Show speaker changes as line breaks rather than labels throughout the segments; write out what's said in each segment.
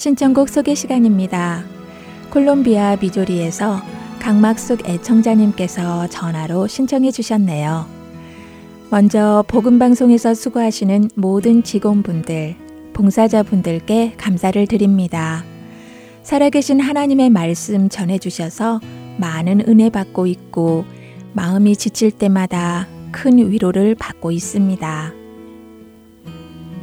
신청곡 소개 시간입니다. 콜롬비아 미조리에서 강막숙 애청자님께서 전화로 신청해 주셨네요. 먼저 복음방송에서 수고하시는 모든 직원분들, 봉사자분들께 감사를 드립니다. 살아계신 하나님의 말씀 전해주셔서 많은 은혜 받고 있고 마음이 지칠 때마다 큰 위로를 받고 있습니다.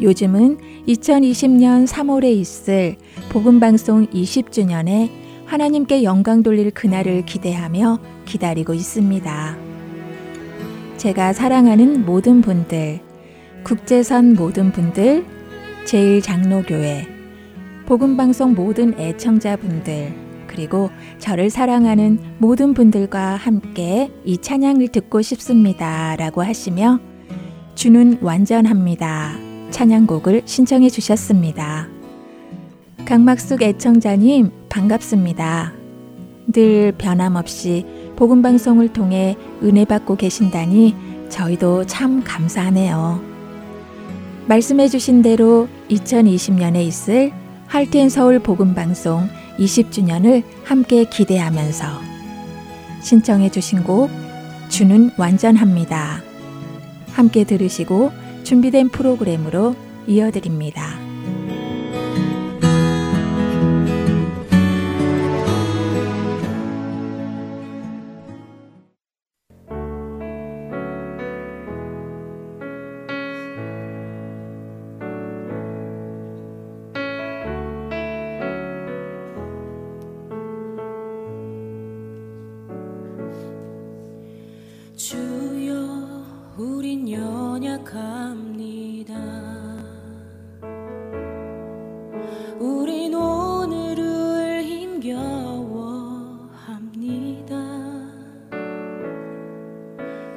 요즘은 2020년 3월에 있을 복음방송 20주년에 하나님께 영광 돌릴 그날을 기대하며 기다리고 있습니다. 제가 사랑하는 모든 분들, 국제선 모든 분들, 제일 장로교회, 복음방송 모든 애청자분들, 그리고 저를 사랑하는 모든 분들과 함께 이 찬양을 듣고 싶습니다. 라고 하시며 주는 완전합니다. 찬양곡을 신청해 주셨습니다. 강막숙 애청자님 반갑습니다. 늘 변함없이 복음 방송을 통해 은혜 받고 계신다니 저희도 참 감사하네요. 말씀해 주신 대로 2020년에 있을 할텐 서울 복음 방송 20주년을 함께 기대하면서 신청해 주신 곡 주는 완전합니다. 함께 들으시고 준비된 프로그램으로 이어드립니다.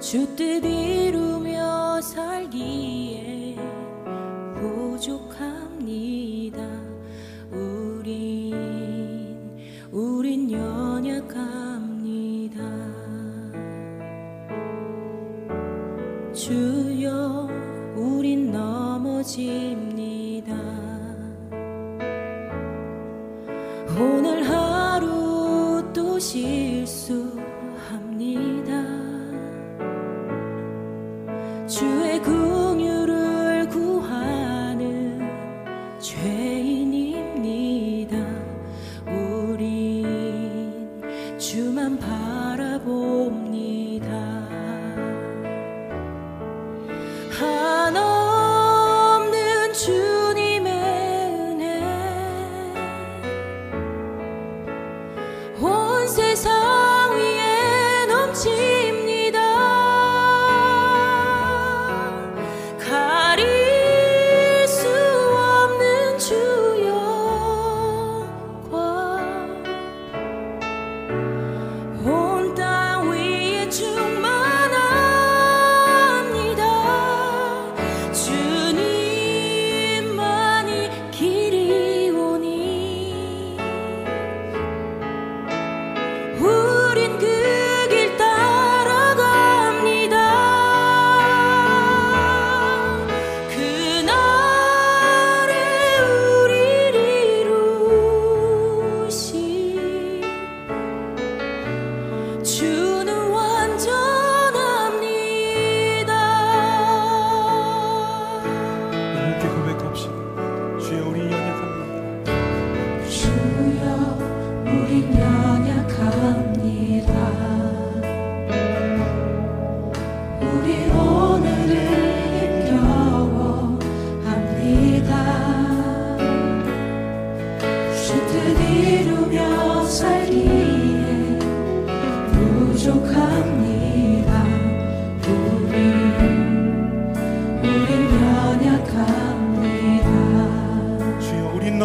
주뜻 이루며 살기에 부족합니다. 우린 우린 연약합니다. 주여 우린 넘어짐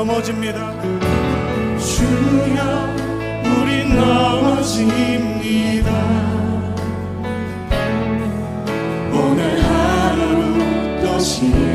넘어집니다. 주여, 우린 넘어집니다.
오늘 하루 또 신.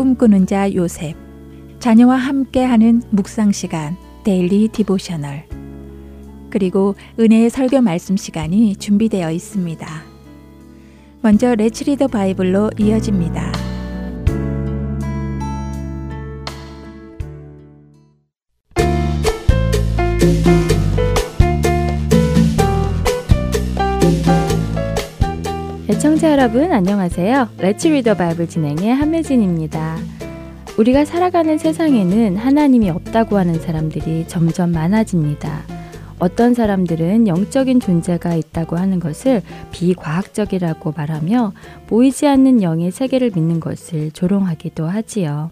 꿈꾸는 자 요셉 자녀와 함께하는 묵상 시간 Daily Devotional 그리고 은혜의 설교 말씀 시간이 준비되어 있습니다. 먼저 Let's Read the Bible로 이어집니다.
여러분 안녕하세요. 레츠 리더 바이블 진행의 한매진입니다. 우리가 살아가는 세상에는 하나님이 없다고 하는 사람들이 점점 많아집니다. 어떤 사람들은 영적인 존재가 있다고 하는 것을 비과학적이라고 말하며 보이지 않는 영의 세계를 믿는 것을 조롱하기도 하지요.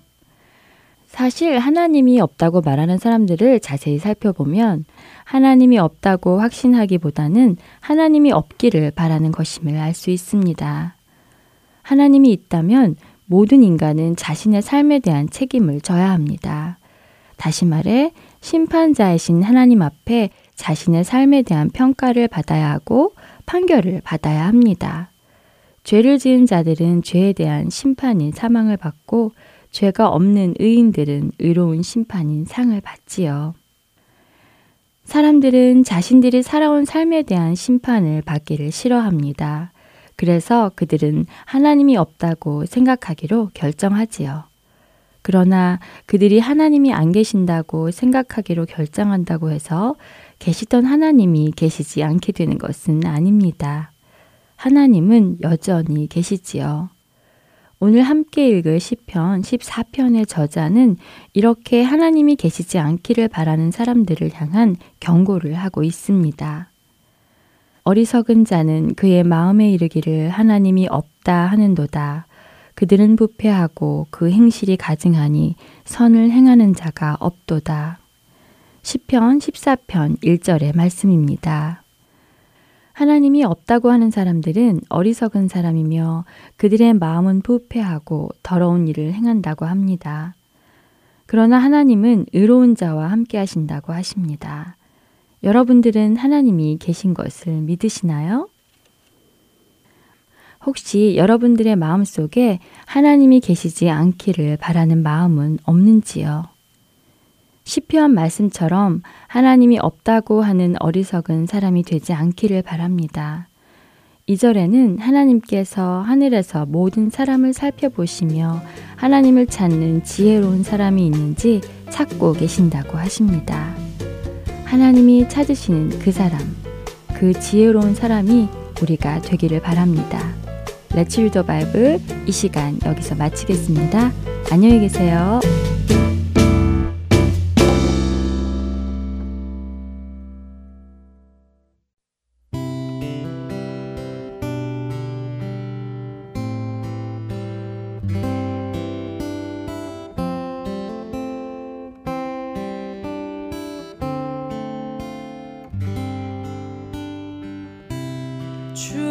사실 하나님이 없다고 말하는 사람들을 자세히 살펴보면 하나님이 없다고 확신하기보다는 하나님이 없기를 바라는 것임을 알 수 있습니다. 하나님이 있다면 모든 인간은 자신의 삶에 대한 책임을 져야 합니다. 다시 말해, 심판자이신 하나님 앞에 자신의 삶에 대한 평가를 받아야 하고 판결을 받아야 합니다. 죄를 지은 자들은 죄에 대한 심판인 사망을 받고 죄가 없는 의인들은 의로운 심판인 상을 받지요. 사람들은 자신들이 살아온 삶에 대한 심판을 받기를 싫어합니다. 그래서 그들은 하나님이 없다고 생각하기로 결정하지요. 그러나 그들이 하나님이 안 계신다고 생각하기로 결정한다고 해서 계시던 하나님이 계시지 않게 되는 것은 아닙니다. 하나님은 여전히 계시지요. 오늘 함께 읽을 시편 14편의 저자는 이렇게 하나님이 계시지 않기를 바라는 사람들을 향한 경고를 하고 있습니다. 어리석은 자는 그의 마음에 이르기를 하나님이 없다 하는도다. 그들은 부패하고 그 행실이 가증하니 선을 행하는 자가 없도다. 시편 14편 1절의 말씀입니다. 하나님이 없다고 하는 사람들은 어리석은 사람이며 그들의 마음은 부패하고 더러운 일을 행한다고 합니다. 그러나 하나님은 의로운 자와 함께 하신다고 하십니다. 여러분들은 하나님이 계신 것을 믿으시나요? 혹시 여러분들의 마음 속에 하나님이 계시지 않기를 바라는 마음은 없는지요? 시편 말씀처럼 하나님이 없다고 하는 어리석은 사람이 되지 않기를 바랍니다. 2절에는 하나님께서 하늘에서 모든 사람을 살펴보시며 하나님을 찾는 지혜로운 사람이 있는지 찾고 계신다고 하십니다. 하나님이 찾으시는 그 사람, 그 지혜로운 사람이 우리가 되기를 바랍니다. 레츠 유더 바이블 이 시간 여기서 마치겠습니다. 안녕히 계세요.
이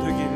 되기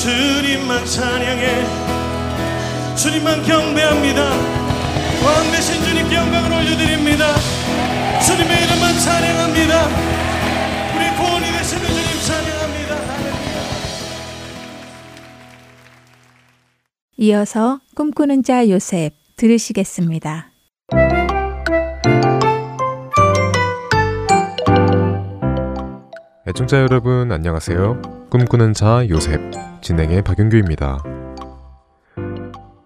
주님만
찬양해 주님만 경배합니다 왕 대신 주님께 영광을 올려드립니다 주님의 이름만 찬양합니다 우리 구원이 되시는 주님 찬양합니다.
이어서 꿈꾸는 자 요셉 들으시겠습니다.
애청자 여러분 안녕하세요. 꿈꾸는 자 요셉 진행의 박윤규입니다.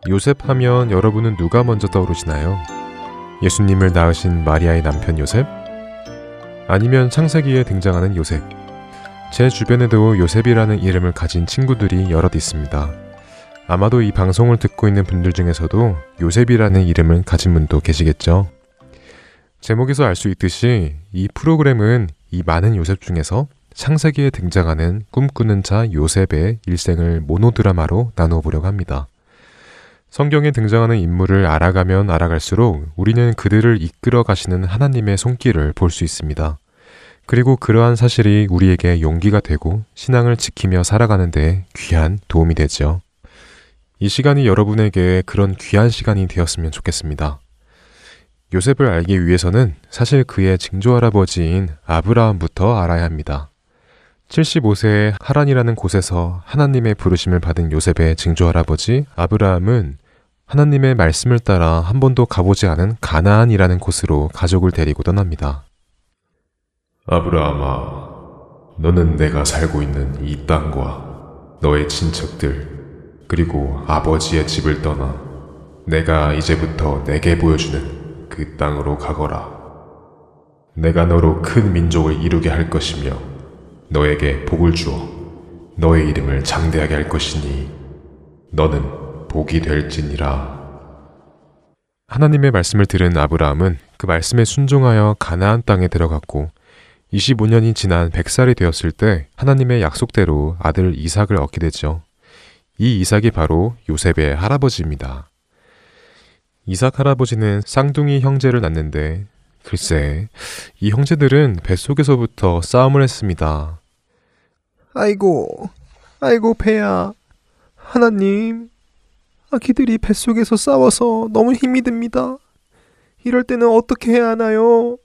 요셉 하면 여러분은 누가 먼저 떠오르시나요? 예수님을 낳으신 마리아의 남편 요셉? 아니면 창세기에 등장하는 요셉? 제 주변에도 요셉이라는 이름을 가진 친구들이 여럿 있습니다. 아마도 이 방송을 듣고 있는 분들 중에서도 요셉이라는 이름을 가진 분도 계시겠죠? 제목에서 알 수 있듯이 이 프로그램은 이 많은 요셉 중에서 창세기에 등장하는 꿈꾸는 자 요셉의 일생을 모노드라마로 나누어 보려고 합니다. 성경에 등장하는 인물을 알아가면 알아갈수록 우리는 그들을 이끌어 가시는 하나님의 손길을 볼 수 있습니다. 그리고 그러한 사실이 우리에게 용기가 되고 신앙을 지키며 살아가는 데 귀한 도움이 되죠. 이 시간이 여러분에게 그런 귀한 시간이 되었으면 좋겠습니다. 요셉을 알기 위해서는 사실 그의 증조할아버지인 아브라함부터 알아야 합니다. 75세의 하란이라는 곳에서 하나님의 부르심을 받은 요셉의 증조할아버지 아브라함은 하나님의 말씀을 따라 한 번도 가보지 않은 가나안이라는 곳으로 가족을 데리고 떠납니다. 아브라함아, 너는 내가 살고 있는 이 땅과 너의 친척들, 그리고 아버지의 집을 떠나 내가 이제부터 내게 보여주는 그 땅으로 가거라. 내가 너로 큰 민족을 이루게 할 것이며 너에게 복을 주어 너의 이름을 장대하게 할 것이니 너는 복이 될지니라. 하나님의 말씀을 들은 아브라함은 그 말씀에 순종하여 가나안 땅에 들어갔고 25년이 지난 100살이 되었을 때 하나님의 약속대로 아들 이삭을 얻게 되죠. 이 이삭이 바로 요셉의 할아버지입니다. 이삭 할아버지는 쌍둥이 형제를 낳는데 글쎄 이 형제들은 뱃속에서부터 싸움을 했습니다.
아이고, 아이고 배야. 하나님, 아기들이 뱃속에서 싸워서 너무 힘이 듭니다. 이럴 때는 어떻게 해야 하나요?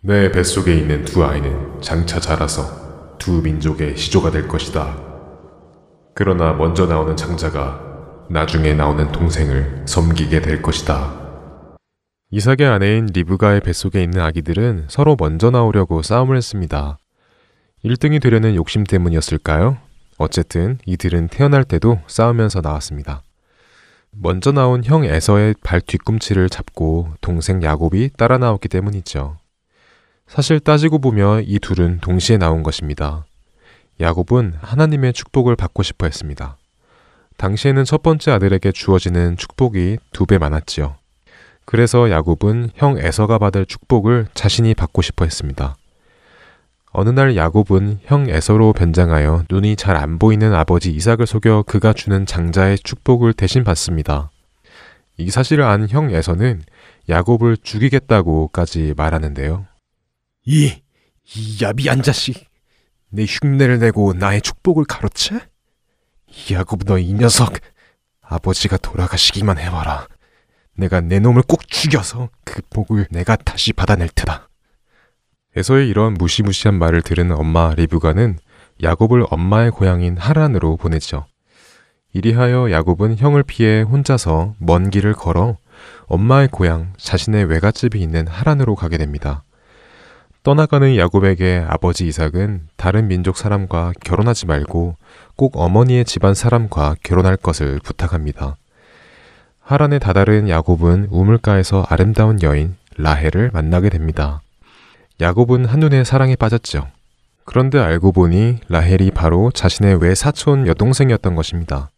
내 뱃속에 있는 두 아이는 장차 자라서 두 민족의 시조가 될 것이다. 그러나 먼저 나오는 장자가 나중에 나오는 동생을 섬기게 될 것이다. 이삭의 아내인 리브가의 뱃속에 있는 아기들은 서로 먼저 나오려고 싸움을 했습니다. 1등이 되려는 욕심 때문이었을까요? 어쨌든 이들은 태어날 때도 싸우면서 나왔습니다. 먼저 나온 형 에서의 발 뒤꿈치를 잡고 동생 야곱이 따라 나왔기 때문이죠. 사실 따지고 보면 이 둘은 동시에 나온 것입니다. 야곱은 하나님의 축복을 받고 싶어 했습니다. 당시에는 첫 번째 아들에게 주어지는 축복이 두 배 많았지요. 그래서 야곱은 형 에서가 받을 축복을 자신이 받고 싶어 했습니다. 어느 날 야곱은 형 에서로 변장하여 눈이 잘 안 보이는 아버지 이삭을 속여 그가 주는 장자의 축복을 대신 받습니다. 이 사실을 안 형 에서는 야곱을 죽이겠다고까지 말하는데요.
이, 이 야비한 자식. 내 흉내를 내고 나의 축복을 가로채? 야곱 너 이 녀석. 아버지가 돌아가시기만 해봐라. 내가 내 놈을 꼭 죽여서 그 복을 내가 다시 받아낼 테다.
에서의 이런 무시무시한 말을 들은 엄마 리브가는 야곱을 엄마의 고향인 하란으로 보내죠. 이리하여 야곱은 형을 피해 혼자서 먼 길을 걸어 엄마의 고향 자신의 외갓집이 있는 하란으로 가게 됩니다. 떠나가는 야곱에게 아버지 이삭은 다른 민족 사람과 결혼하지 말고 꼭 어머니의 집안 사람과 결혼할 것을 부탁합니다. 하란에 다다른 야곱은 우물가에서 아름다운 여인 라헬을 만나게 됩니다. 야곱은 한눈에 사랑에 빠졌죠. 그런데 알고 보니 라헬이 바로 자신의 외사촌 여동생이었던 것입니다.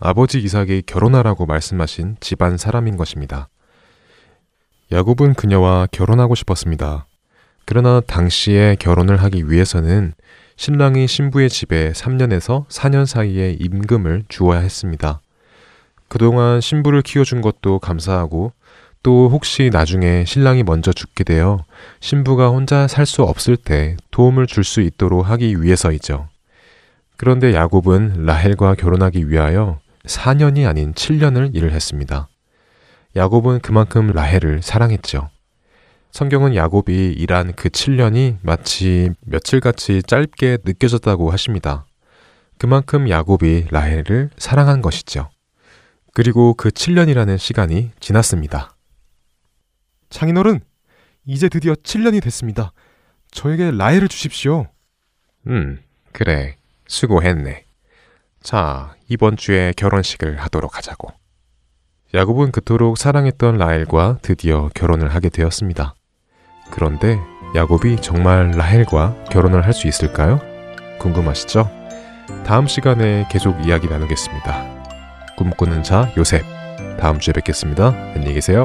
아버지 이삭이 결혼하라고 말씀하신 집안 사람인 것입니다. 야곱은 그녀와 결혼하고 싶었습니다.
그러나 당시에 결혼을 하기 위해서는 신랑이 신부의 집에 3년에서 4년 사이에 임금을 주어야 했습니다. 그동안 신부를 키워준 것도 감사하고 또 혹시 나중에 신랑이 먼저 죽게 되어 신부가 혼자 살 수 없을 때 도움을 줄 수 있도록 하기 위해서이죠. 그런데 야곱은 라헬과 결혼하기 위하여 4년이 아닌 7년을 일을 했습니다. 야곱은 그만큼 라헬을 사랑했죠. 성경은 야곱이 일한 그 7년이 마치 며칠같이 짧게 느껴졌다고 하십니다. 그만큼 야곱이 라헬을 사랑한 것이죠. 그리고 그 7년이라는 시간이 지났습니다.
장인어른, 이제 드디어 7년이 됐습니다. 저에게 라헬을 주십시오.
음, 그래. 수고했네. 자, 이번 주에 결혼식을 하도록 하자고. 야곱은 그토록 사랑했던 라헬과 드디어 결혼을 하게 되었습니다. 그런데 야곱이 정말 라헬과 결혼을 할 수 있을까요? 궁금하시죠? 다음 시간에 계속 이야기 나누겠습니다. 꿈꾸는 자 요셉. 다음 주에 뵙겠습니다. 안녕히 계세요.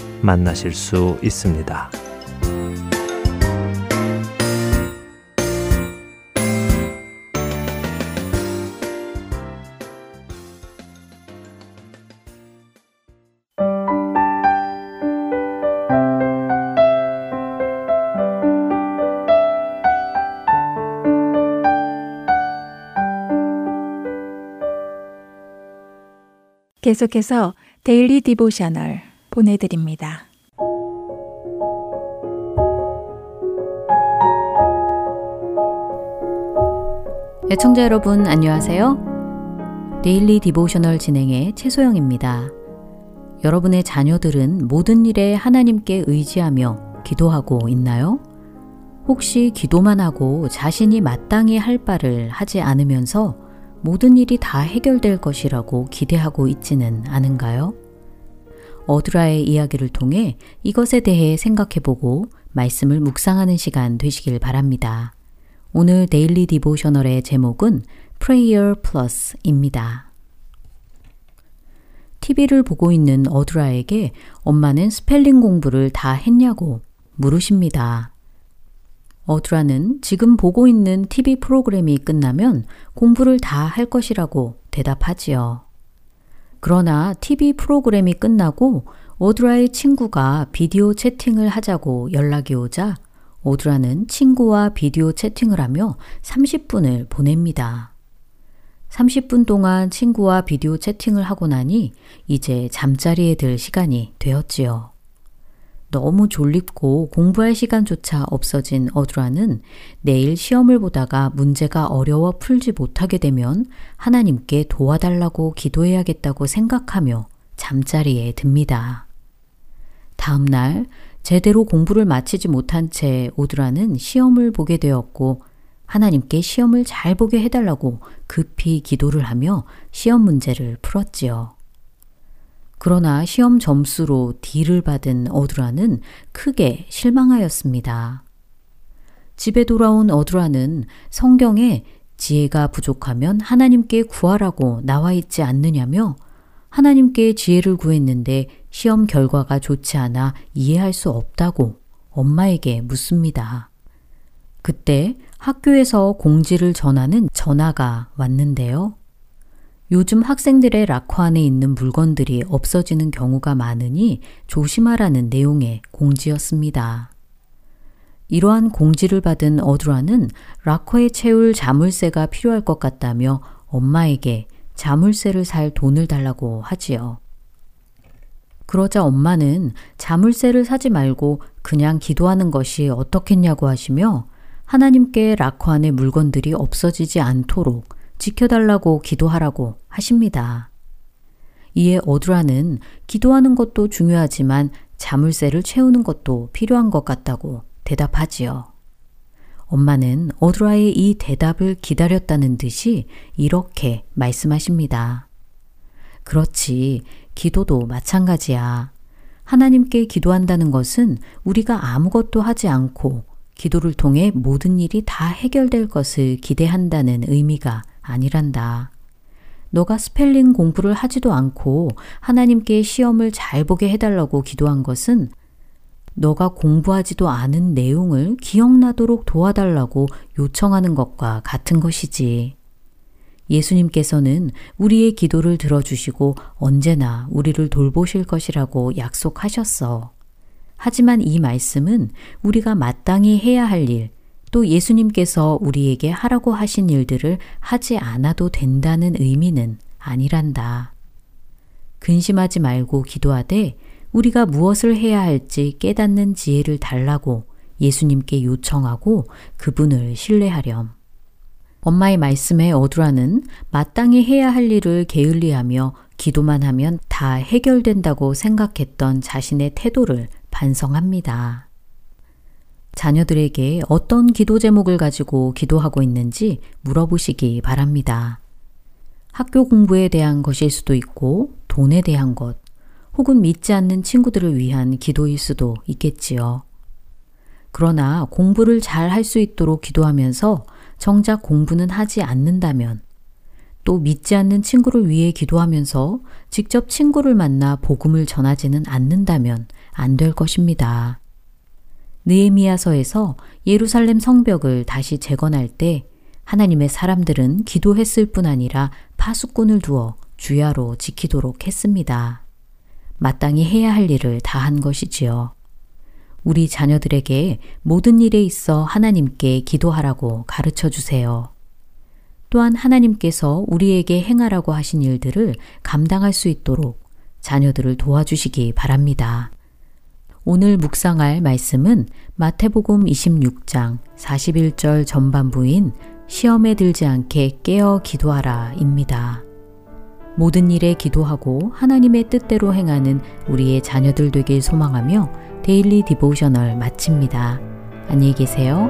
만나실 수 있습니다.
계속해서 Daily Devotional 보내드립니다.
애청자 여러분 안녕하세요. Daily Devotional 진행의 최소영입니다. 여러분의 자녀들은 모든 일에 하나님께 의지하며 기도하고 있나요? 혹시 기도만 하고 자신이 마땅히 할 바를 하지 않으면서 모든 일이 다 해결될 것이라고 기대하고 있지는 않은가요? 어드라의 이야기를 통해 이것에 대해 생각해보고 말씀을 묵상하는 시간 되시길 바랍니다. 오늘 Daily Devotional의 제목은 Prayer Plus입니다. TV를 보고 있는 어드라에게 엄마는 스펠링 공부를 다 했냐고 물으십니다. 어드라는 지금 보고 있는 TV 프로그램이 끝나면 공부를 다 할 것이라고 대답하지요. 그러나 TV 프로그램이 끝나고 오드라의 친구가 비디오 채팅을 하자고 연락이 오자 오드라는 친구와 비디오 채팅을 하며 30분을 보냅니다. 30분 동안 친구와 비디오 채팅을 하고 나니 이제 잠자리에 들 시간이 되었지요. 너무 졸립고 공부할 시간조차 없어진 어드라는 내일 시험을 보다가 문제가 어려워 풀지 못하게 되면 하나님께 도와달라고 기도해야겠다고 생각하며 잠자리에 듭니다. 다음 날 제대로 공부를 마치지 못한 채 오드라는 시험을 보게 되었고 하나님께 시험을 잘 보게 해달라고 급히 기도를 하며 시험 문제를 풀었지요. 그러나 시험 점수로 D를 받은 어드라는 크게 실망하였습니다. 집에 돌아온 어드라는 성경에 지혜가 부족하면 하나님께 구하라고 나와 있지 않느냐며 하나님께 지혜를 구했는데 시험 결과가 좋지 않아 이해할 수 없다고 엄마에게 묻습니다. 그때 학교에서 공지를 전하는 전화가 왔는데요. 요즘 학생들의 락커 안에 있는 물건들이 없어지는 경우가 많으니 조심하라는 내용의 공지였습니다. 이러한 공지를 받은 어드라는 락커에 채울 자물쇠가 필요할 것 같다며 엄마에게 자물쇠를 살 돈을 달라고 하지요. 그러자 엄마는 자물쇠를 사지 말고 그냥 기도하는 것이 어떻겠냐고 하시며 하나님께 락커 안에 물건들이 없어지지 않도록 지켜달라고 기도하라고 하십니다. 이에 어드라는 기도하는 것도 중요하지만 자물쇠를 채우는 것도 필요한 것 같다고 대답하지요. 엄마는 어드라의 이 대답을 기다렸다는 듯이 이렇게 말씀하십니다. 그렇지, 기도도 마찬가지야. 하나님께 기도한다는 것은 우리가 아무것도 하지 않고 기도를 통해 모든 일이 다 해결될 것을 기대한다는 의미가 아니란다. 너가 스펠링 공부를 하지도 않고 하나님께 시험을 잘 보게 해달라고 기도한 것은 너가 공부하지도 않은 내용을 기억나도록 도와달라고 요청하는 것과 같은 것이지. 예수님께서는 우리의 기도를 들어주시고 언제나 우리를 돌보실 것이라고 약속하셨어. 하지만 이 말씀은 우리가 마땅히 해야 할 일, 또 예수님께서 우리에게 하라고 하신 일들을 하지 않아도 된다는 의미는 아니란다. 근심하지 말고 기도하되 우리가 무엇을 해야 할지 깨닫는 지혜를 달라고 예수님께 요청하고 그분을 신뢰하렴. 엄마의 말씀에 어두라는 마땅히 해야 할 일을 게을리하며 기도만 하면 다 해결된다고 생각했던 자신의 태도를 반성합니다. 자녀들에게 어떤 기도 제목을 가지고 기도하고 있는지 물어보시기 바랍니다. 학교 공부에 대한 것일 수도 있고, 돈에 대한 것, 혹은 믿지 않는 친구들을 위한 기도일 수도 있겠지요. 그러나 공부를 잘 할 수 있도록 기도하면서 정작 공부는 하지 않는다면, 또 믿지 않는 친구를 위해 기도하면서 직접 친구를 만나 복음을 전하지는 않는다면 안 될 것입니다. 느헤미야서에서 예루살렘 성벽을 다시 재건할 때 하나님의 사람들은 기도했을 뿐 아니라 파수꾼을 두어 주야로 지키도록 했습니다. 마땅히 해야 할 일을 다 한 것이지요. 우리 자녀들에게 모든 일에 있어 하나님께 기도하라고 가르쳐 주세요. 또한 하나님께서 우리에게 행하라고 하신 일들을 감당할 수 있도록 자녀들을 도와주시기 바랍니다. 오늘 묵상할 말씀은 마태복음 26장 41절 전반부인 시험에 들지 않게 깨어 기도하라 입니다. 모든 일에 기도하고 하나님의 뜻대로 행하는 우리의 자녀들 되길 소망하며 Daily Devotional 마칩니다. 안녕히 계세요.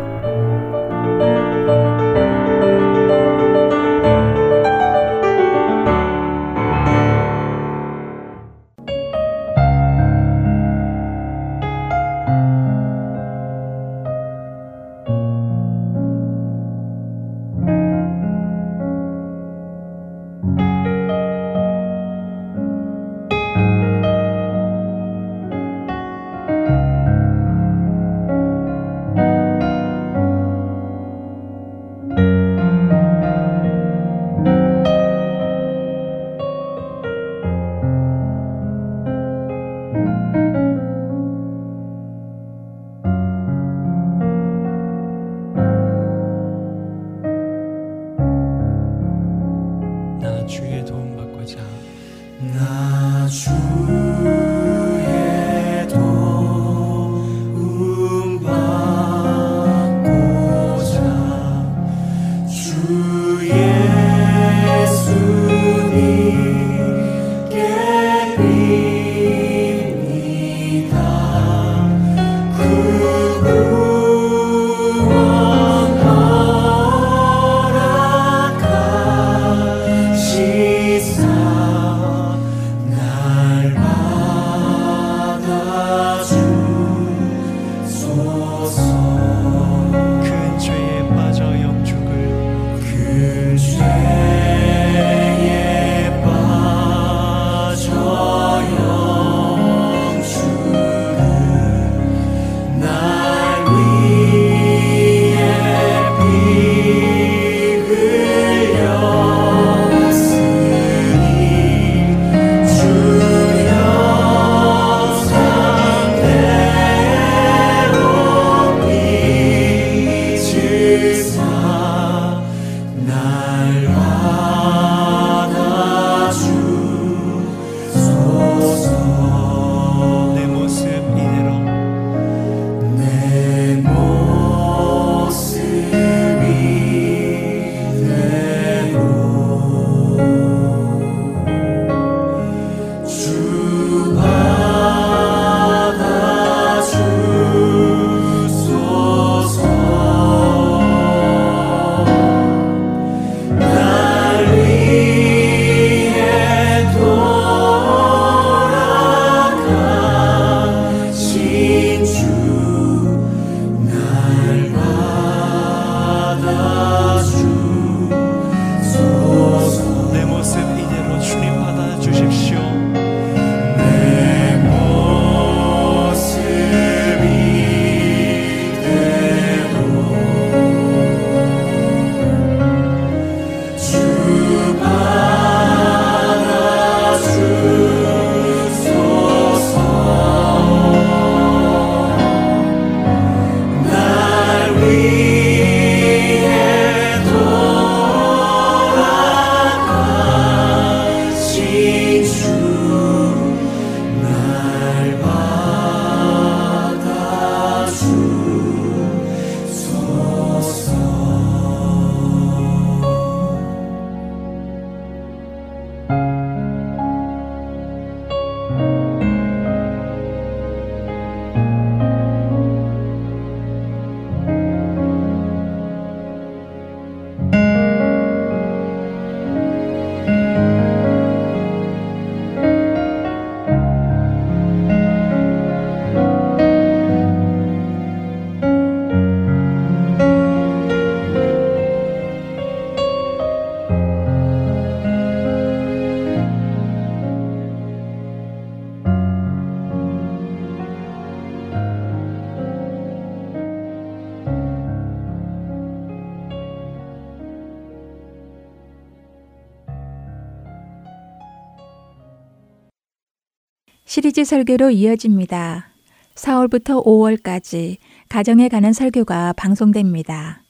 설교로 이어집니다. 4월부터 5월까지 가정에 관한 설교가 방송됩니다.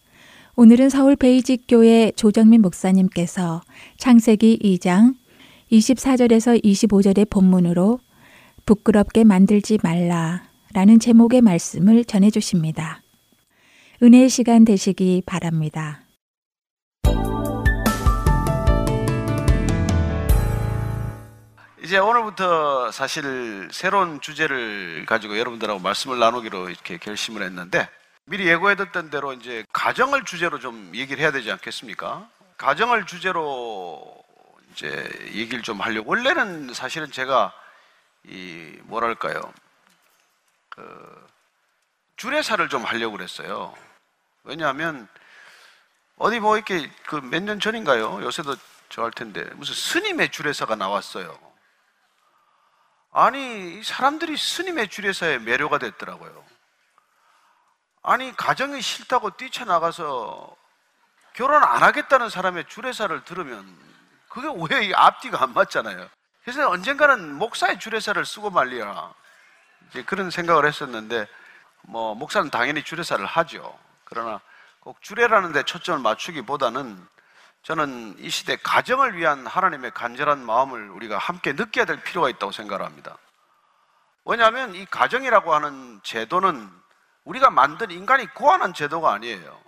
오늘은 서울 베이직교회 조정민 목사님께서 창세기 2장 24절에서 25절의 본문으로 부끄럽게 만들지 말라 라는 제목의 말씀을 전해 주십니다. 은혜의 시간 되시기 바랍니다.
이제 오늘부터 사실 새로운 주제를 가지고 여러분들하고 말씀을 나누기로 이렇게 결심을 했는데 미리 예고해뒀던 대로 이제 가정을 주제로 좀 얘기를 해야 되지 않겠습니까? 가정을 주제로 이제 얘기를 좀 하려고 원래는 사실은 제가 이 뭐랄까요 그 주례사를 좀 하려고 그랬어요. 왜냐하면 어디 뭐 이렇게 그 몇 년 전인가요? 요새도 저 할 텐데 무슨 스님의 주례사가 나왔어요. 아니 이 사람들이 스님의 주례사에 매료가 됐더라고요. 아니 가정이 싫다고 뛰쳐나가서 결혼 안 하겠다는 사람의 주례사를 들으면 그게 왜이 앞뒤가 안 맞잖아요. 그래서 언젠가는 목사의 주례사를 쓰고 말리라 이제 그런 생각을 했었는데 뭐 목사는 당연히 주례사를 하죠. 그러나 꼭 주례라는 데 초점을 맞추기보다는 저는 이 시대 가정을 위한 하나님의 간절한 마음을 우리가 함께 느껴야 될 필요가 있다고 생각을 합니다. 왜냐하면 이 가정이라고 하는 제도는 우리가 만든 인간이 고안한 제도가 아니에요.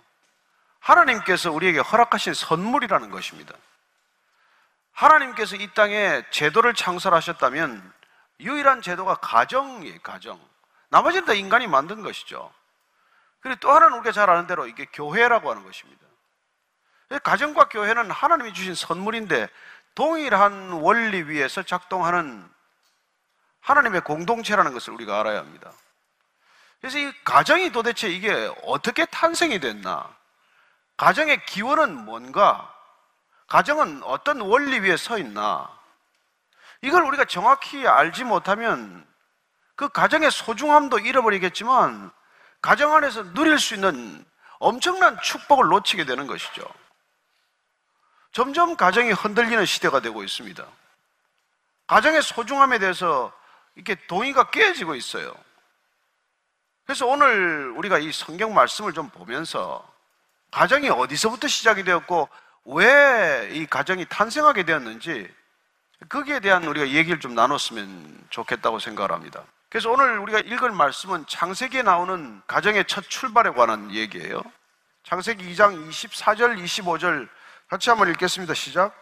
하나님께서 우리에게 허락하신 선물이라는 것입니다. 하나님께서 이 땅에 제도를 창설하셨다면 유일한 제도가 가정이에요, 가정. 나머지는 다 인간이 만든 것이죠. 그리고 또 하나는 우리가 잘 아는 대로 이게 교회라고 하는 것입니다. 가정과 교회는 하나님이 주신 선물인데 동일한 원리 위에서 작동하는 하나님의 공동체라는 것을 우리가 알아야 합니다. 그래서 이 가정이 도대체 이게 어떻게 탄생이 됐나? 가정의 기원은 뭔가? 가정은 어떤 원리 위에 서 있나? 이걸 우리가 정확히 알지 못하면 그 가정의 소중함도 잃어버리겠지만 가정 안에서 누릴 수 있는 엄청난 축복을 놓치게 되는 것이죠. 점점 가정이 흔들리는 시대가 되고 있습니다. 가정의 소중함에 대해서 이렇게 동의가 깨지고 있어요. 그래서 오늘 우리가 이 성경 말씀을 좀 보면서 가정이 어디서부터 시작이 되었고 왜 이 가정이 탄생하게 되었는지 거기에 대한 우리가 얘기를 좀 나눴으면 좋겠다고 생각을 합니다. 그래서 오늘 우리가 읽을 말씀은 창세기에 나오는 가정의 첫 출발에 관한 얘기예요. 창세기 2장 24절, 25절 같이 한번 읽겠습니다. 시작.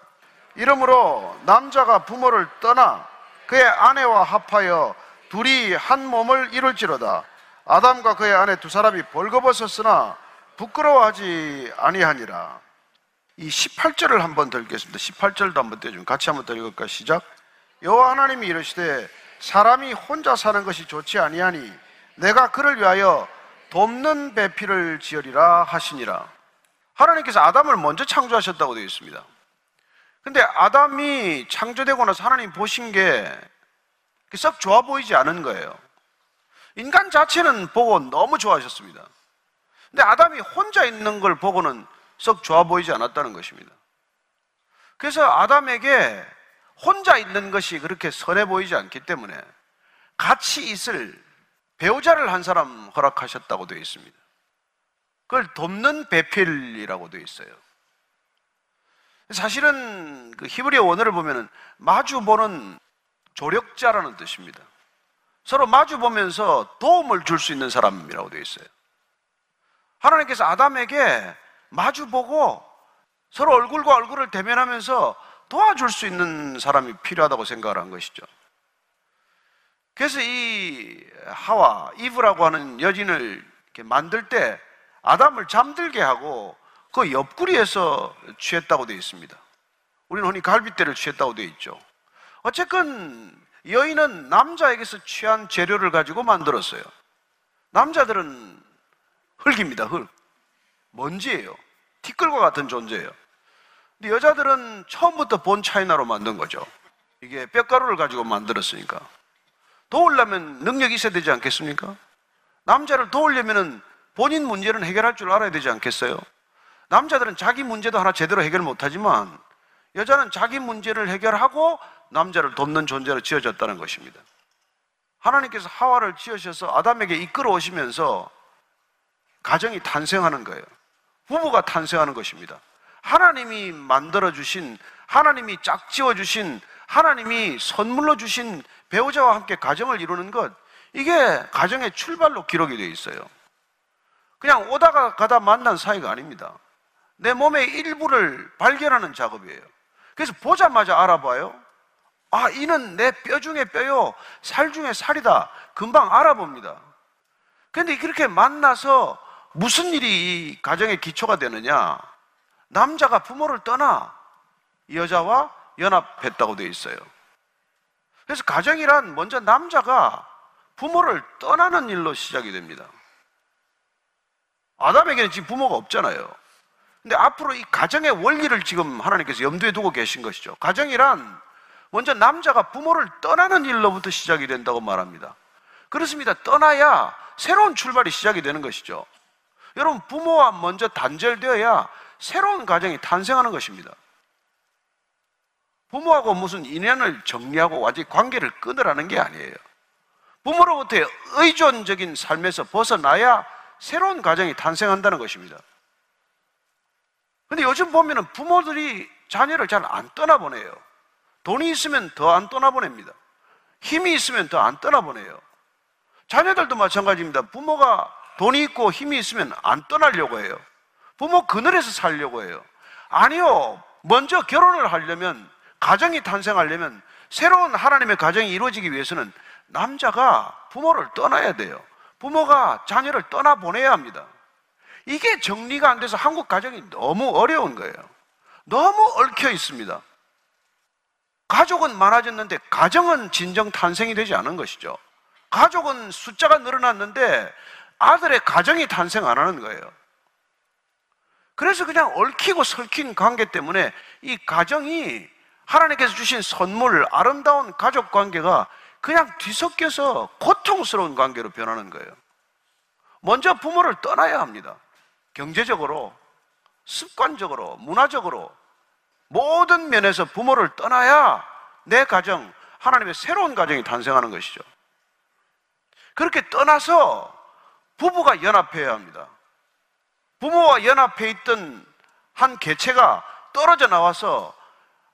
이러므로 남자가 부모를 떠나 그의 아내와 합하여 둘이 한 몸을 이룰지로다. 아담과 그의 아내 두 사람이 벌거벗었으나 부끄러워하지 아니하니라. 이 18절을 한번 더 읽겠습니다. 18절도 한번 떼주면 같이 한번 더 읽을까? 시작. 여호와 하나님이 이르시되 사람이 혼자 사는 것이 좋지 아니하니 내가 그를 위하여 돕는 배필을 지으리라 하시니라. 하나님께서 아담을 먼저 창조하셨다고 되어 있습니다. 근데 아담이 창조되고 나서 하나님 보신 게 썩 좋아 보이지 않은 거예요. 인간 자체는 보고 너무 좋아하셨습니다. 근데 아담이 혼자 있는 걸 보고는 썩 좋아 보이지 않았다는 것입니다. 그래서 아담에게 혼자 있는 것이 그렇게 선해 보이지 않기 때문에 같이 있을 배우자를 한 사람 허락하셨다고 되어 있습니다. 그걸 돕는 배필이라고 되어 있어요. 사실은 그 히브리어 원어를 보면 마주 보는 조력자라는 뜻입니다. 서로 마주 보면서 도움을 줄 수 있는 사람이라고 되어 있어요. 하나님께서 아담에게 마주 보고 서로 얼굴과 얼굴을 대면하면서 도와줄 수 있는 사람이 필요하다고 생각을 한 것이죠. 그래서 이 하와, 이브라고 하는 여진을 만들 때 아담을 잠들게 하고 그 옆구리에서 취했다고 되어 있습니다. 우리는 흔히 갈비뼈를 취했다고 되어 있죠. 어쨌건 여인은 남자에게서 취한 재료를 가지고 만들었어요. 남자들은 흙입니다, 흙. 먼지예요. 티끌과 같은 존재예요. 근데 여자들은 처음부터 본 차이나로 만든 거죠. 이게 뼈가루를 가지고 만들었으니까. 도우려면 능력이 있어야 되지 않겠습니까? 남자를 도우려면 본인 문제는 해결할 줄 알아야 되지 않겠어요? 남자들은 자기 문제도 하나 제대로 해결 못하지만 여자는 자기 문제를 해결하고 남자를 돕는 존재로 지어졌다는 것입니다. 하나님께서 하와를 지으셔서 아담에게 이끌어 오시면서 가정이 탄생하는 거예요. 부부가 탄생하는 것입니다. 하나님이 만들어 주신 하나님이 짝지어 주신 하나님이 선물로 주신 배우자와 함께 가정을 이루는 것 이게 가정의 출발로 기록이 되어 있어요. 그냥 오다가 가다 만난 사이가 아닙니다. 내 몸의 일부를 발견하는 작업이에요. 그래서 보자마자 알아봐요. 아, 이는 내 뼈 중에 뼈요, 살 중에 살이다. 금방 알아봅니다. 근데 그렇게 만나서 무슨 일이 이 가정의 기초가 되느냐? 남자가 부모를 떠나 여자와 연합했다고 되어 있어요. 그래서 가정이란 먼저 남자가 부모를 떠나는 일로 시작이 됩니다. 아담에게는 지금 부모가 없잖아요. 근데 앞으로 이 가정의 원리를 지금 하나님께서 염두에 두고 계신 것이죠. 가정이란 먼저 남자가 부모를 떠나는 일로부터 시작이 된다고 말합니다. 그렇습니다. 떠나야 새로운 출발이 시작이 되는 것이죠. 여러분, 부모와 먼저 단절되어야 새로운 가정이 탄생하는 것입니다. 부모하고 무슨 인연을 정리하고 완전히 관계를 끊으라는 게 아니에요. 부모로부터의 의존적인 삶에서 벗어나야 새로운 가정이 탄생한다는 것입니다. 근데 요즘 보면은 부모들이 자녀를 잘 안 떠나보내요. 돈이 있으면 더 안 떠나보냅니다. 힘이 있으면 더 안 떠나보내요. 자녀들도 마찬가지입니다. 부모가 돈이 있고 힘이 있으면 안 떠나려고 해요. 부모 그늘에서 살려고 해요. 아니요. 먼저 결혼을 하려면, 가정이 탄생하려면, 새로운 하나님의 가정이 이루어지기 위해서는 남자가 부모를 떠나야 돼요. 부모가 자녀를 떠나보내야 합니다. 이게 정리가 안 돼서 한국 가정이 너무 어려운 거예요. 너무 얽혀 있습니다. 가족은 많아졌는데 가정은 진정 탄생이 되지 않은 것이죠. 가족은 숫자가 늘어났는데 아들의 가정이 탄생 안 하는 거예요. 그래서 그냥 얽히고 설킨 관계 때문에 이 가정이 하나님께서 주신 선물, 아름다운 가족 관계가 그냥 뒤섞여서 고통스러운 관계로 변하는 거예요. 먼저 부모를 떠나야 합니다. 경제적으로, 습관적으로, 문화적으로 모든 면에서 부모를 떠나야 내 가정, 하나님의 새로운 가정이 탄생하는 것이죠. 그렇게 떠나서 부부가 연합해야 합니다. 부모와 연합해 있던 한 개체가 떨어져 나와서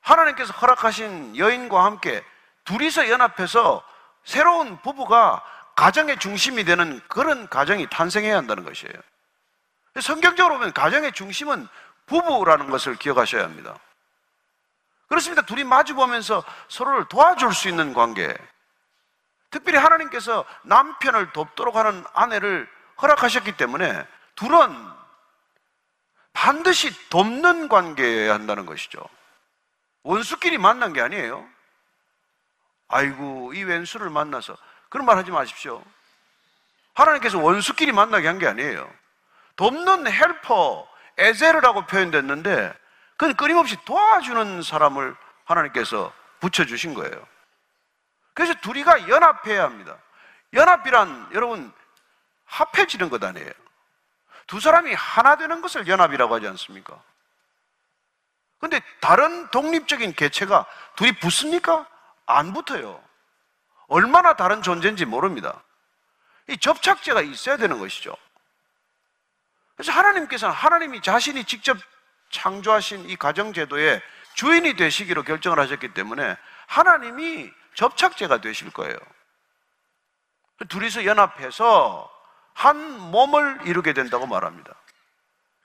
하나님께서 허락하신 여인과 함께 둘이서 연합해서 새로운 부부가 가정의 중심이 되는 그런 가정이 탄생해야 한다는 것이에요. 성경적으로 보면 가정의 중심은 부부라는 것을 기억하셔야 합니다. 그렇습니다. 둘이 마주 보면서 서로를 도와줄 수 있는 관계. 특별히 하나님께서 남편을 돕도록 하는 아내를 허락하셨기 때문에 둘은 반드시 돕는 관계여야 한다는 것이죠. 원수끼리 만난 게 아니에요. 아이고, 이 왼수를 만나서. 그런 말 하지 마십시오. 하나님께서 원수끼리 만나게 한 게 아니에요. 돕는 헬퍼, 에제르라고 표현됐는데, 그건 끊임없이 도와주는 사람을 하나님께서 붙여주신 거예요. 그래서 둘이가 연합해야 합니다. 연합이란 여러분 합해지는 것 아니에요. 두 사람이 하나 되는 것을 연합이라고 하지 않습니까? 근데 다른 독립적인 개체가 둘이 붙습니까? 안 붙어요. 얼마나 다른 존재인지 모릅니다. 이 접착제가 있어야 되는 것이죠. 그래서 하나님께서는 하나님이 자신이 직접 창조하신 이 가정제도의 주인이 되시기로 결정을 하셨기 때문에 하나님이 접착제가 되실 거예요. 둘이서 연합해서 한 몸을 이루게 된다고 말합니다.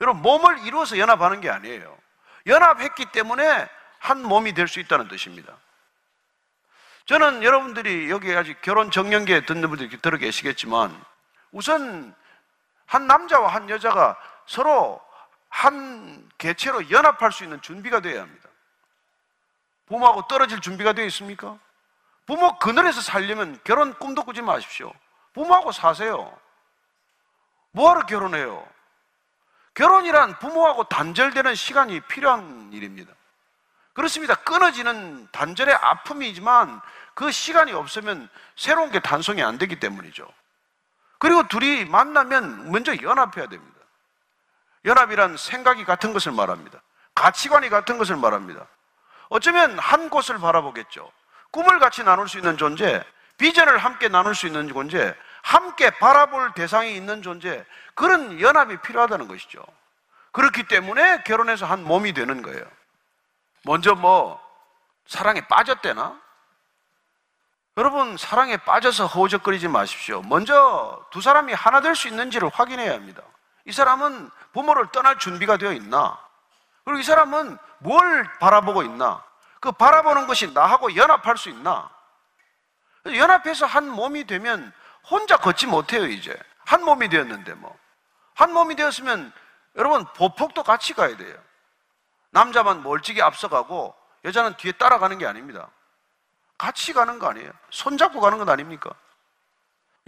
여러분, 몸을 이루어서 연합하는 게 아니에요. 연합했기 때문에 한 몸이 될 수 있다는 뜻입니다. 저는 여러분들이 여기 아직 결혼 정년기에 듣는 분들이 들어 계시겠지만 우선 한 남자와 한 여자가 서로 한 개체로 연합할 수 있는 준비가 되어야 합니다. 부모하고 떨어질 준비가 되어 있습니까? 부모 그늘에서 살려면 결혼 꿈도 꾸지 마십시오. 부모하고 사세요. 뭐하러 결혼해요? 결혼이란 부모하고 단절되는 시간이 필요한 일입니다. 그렇습니다. 끊어지는 단절의 아픔이지만 그 시간이 없으면 새로운 게 단성이 안 되기 때문이죠. 그리고 둘이 만나면 먼저 연합해야 됩니다. 연합이란 생각이 같은 것을 말합니다. 가치관이 같은 것을 말합니다. 어쩌면 한 곳을 바라보겠죠. 꿈을 같이 나눌 수 있는 존재, 비전을 함께 나눌 수 있는 존재, 함께 바라볼 대상이 있는 존재, 그런 연합이 필요하다는 것이죠. 그렇기 때문에 결혼해서 한 몸이 되는 거예요. 먼저 뭐 사랑에 빠졌대나? 여러분 사랑에 빠져서 허우적거리지 마십시오. 먼저 두 사람이 하나 될 수 있는지를 확인해야 합니다. 이 사람은 부모를 떠날 준비가 되어 있나? 그리고 이 사람은 뭘 바라보고 있나? 그 바라보는 것이 나하고 연합할 수 있나? 연합해서 한 몸이 되면 혼자 걷지 못해요, 이제. 한 몸이 되었는데 뭐. 한 몸이 되었으면 여러분 보폭도 같이 가야 돼요. 남자만 멀찍이 앞서가고 여자는 뒤에 따라가는 게 아닙니다. 같이 가는 거 아니에요. 손잡고 가는 건 아닙니까?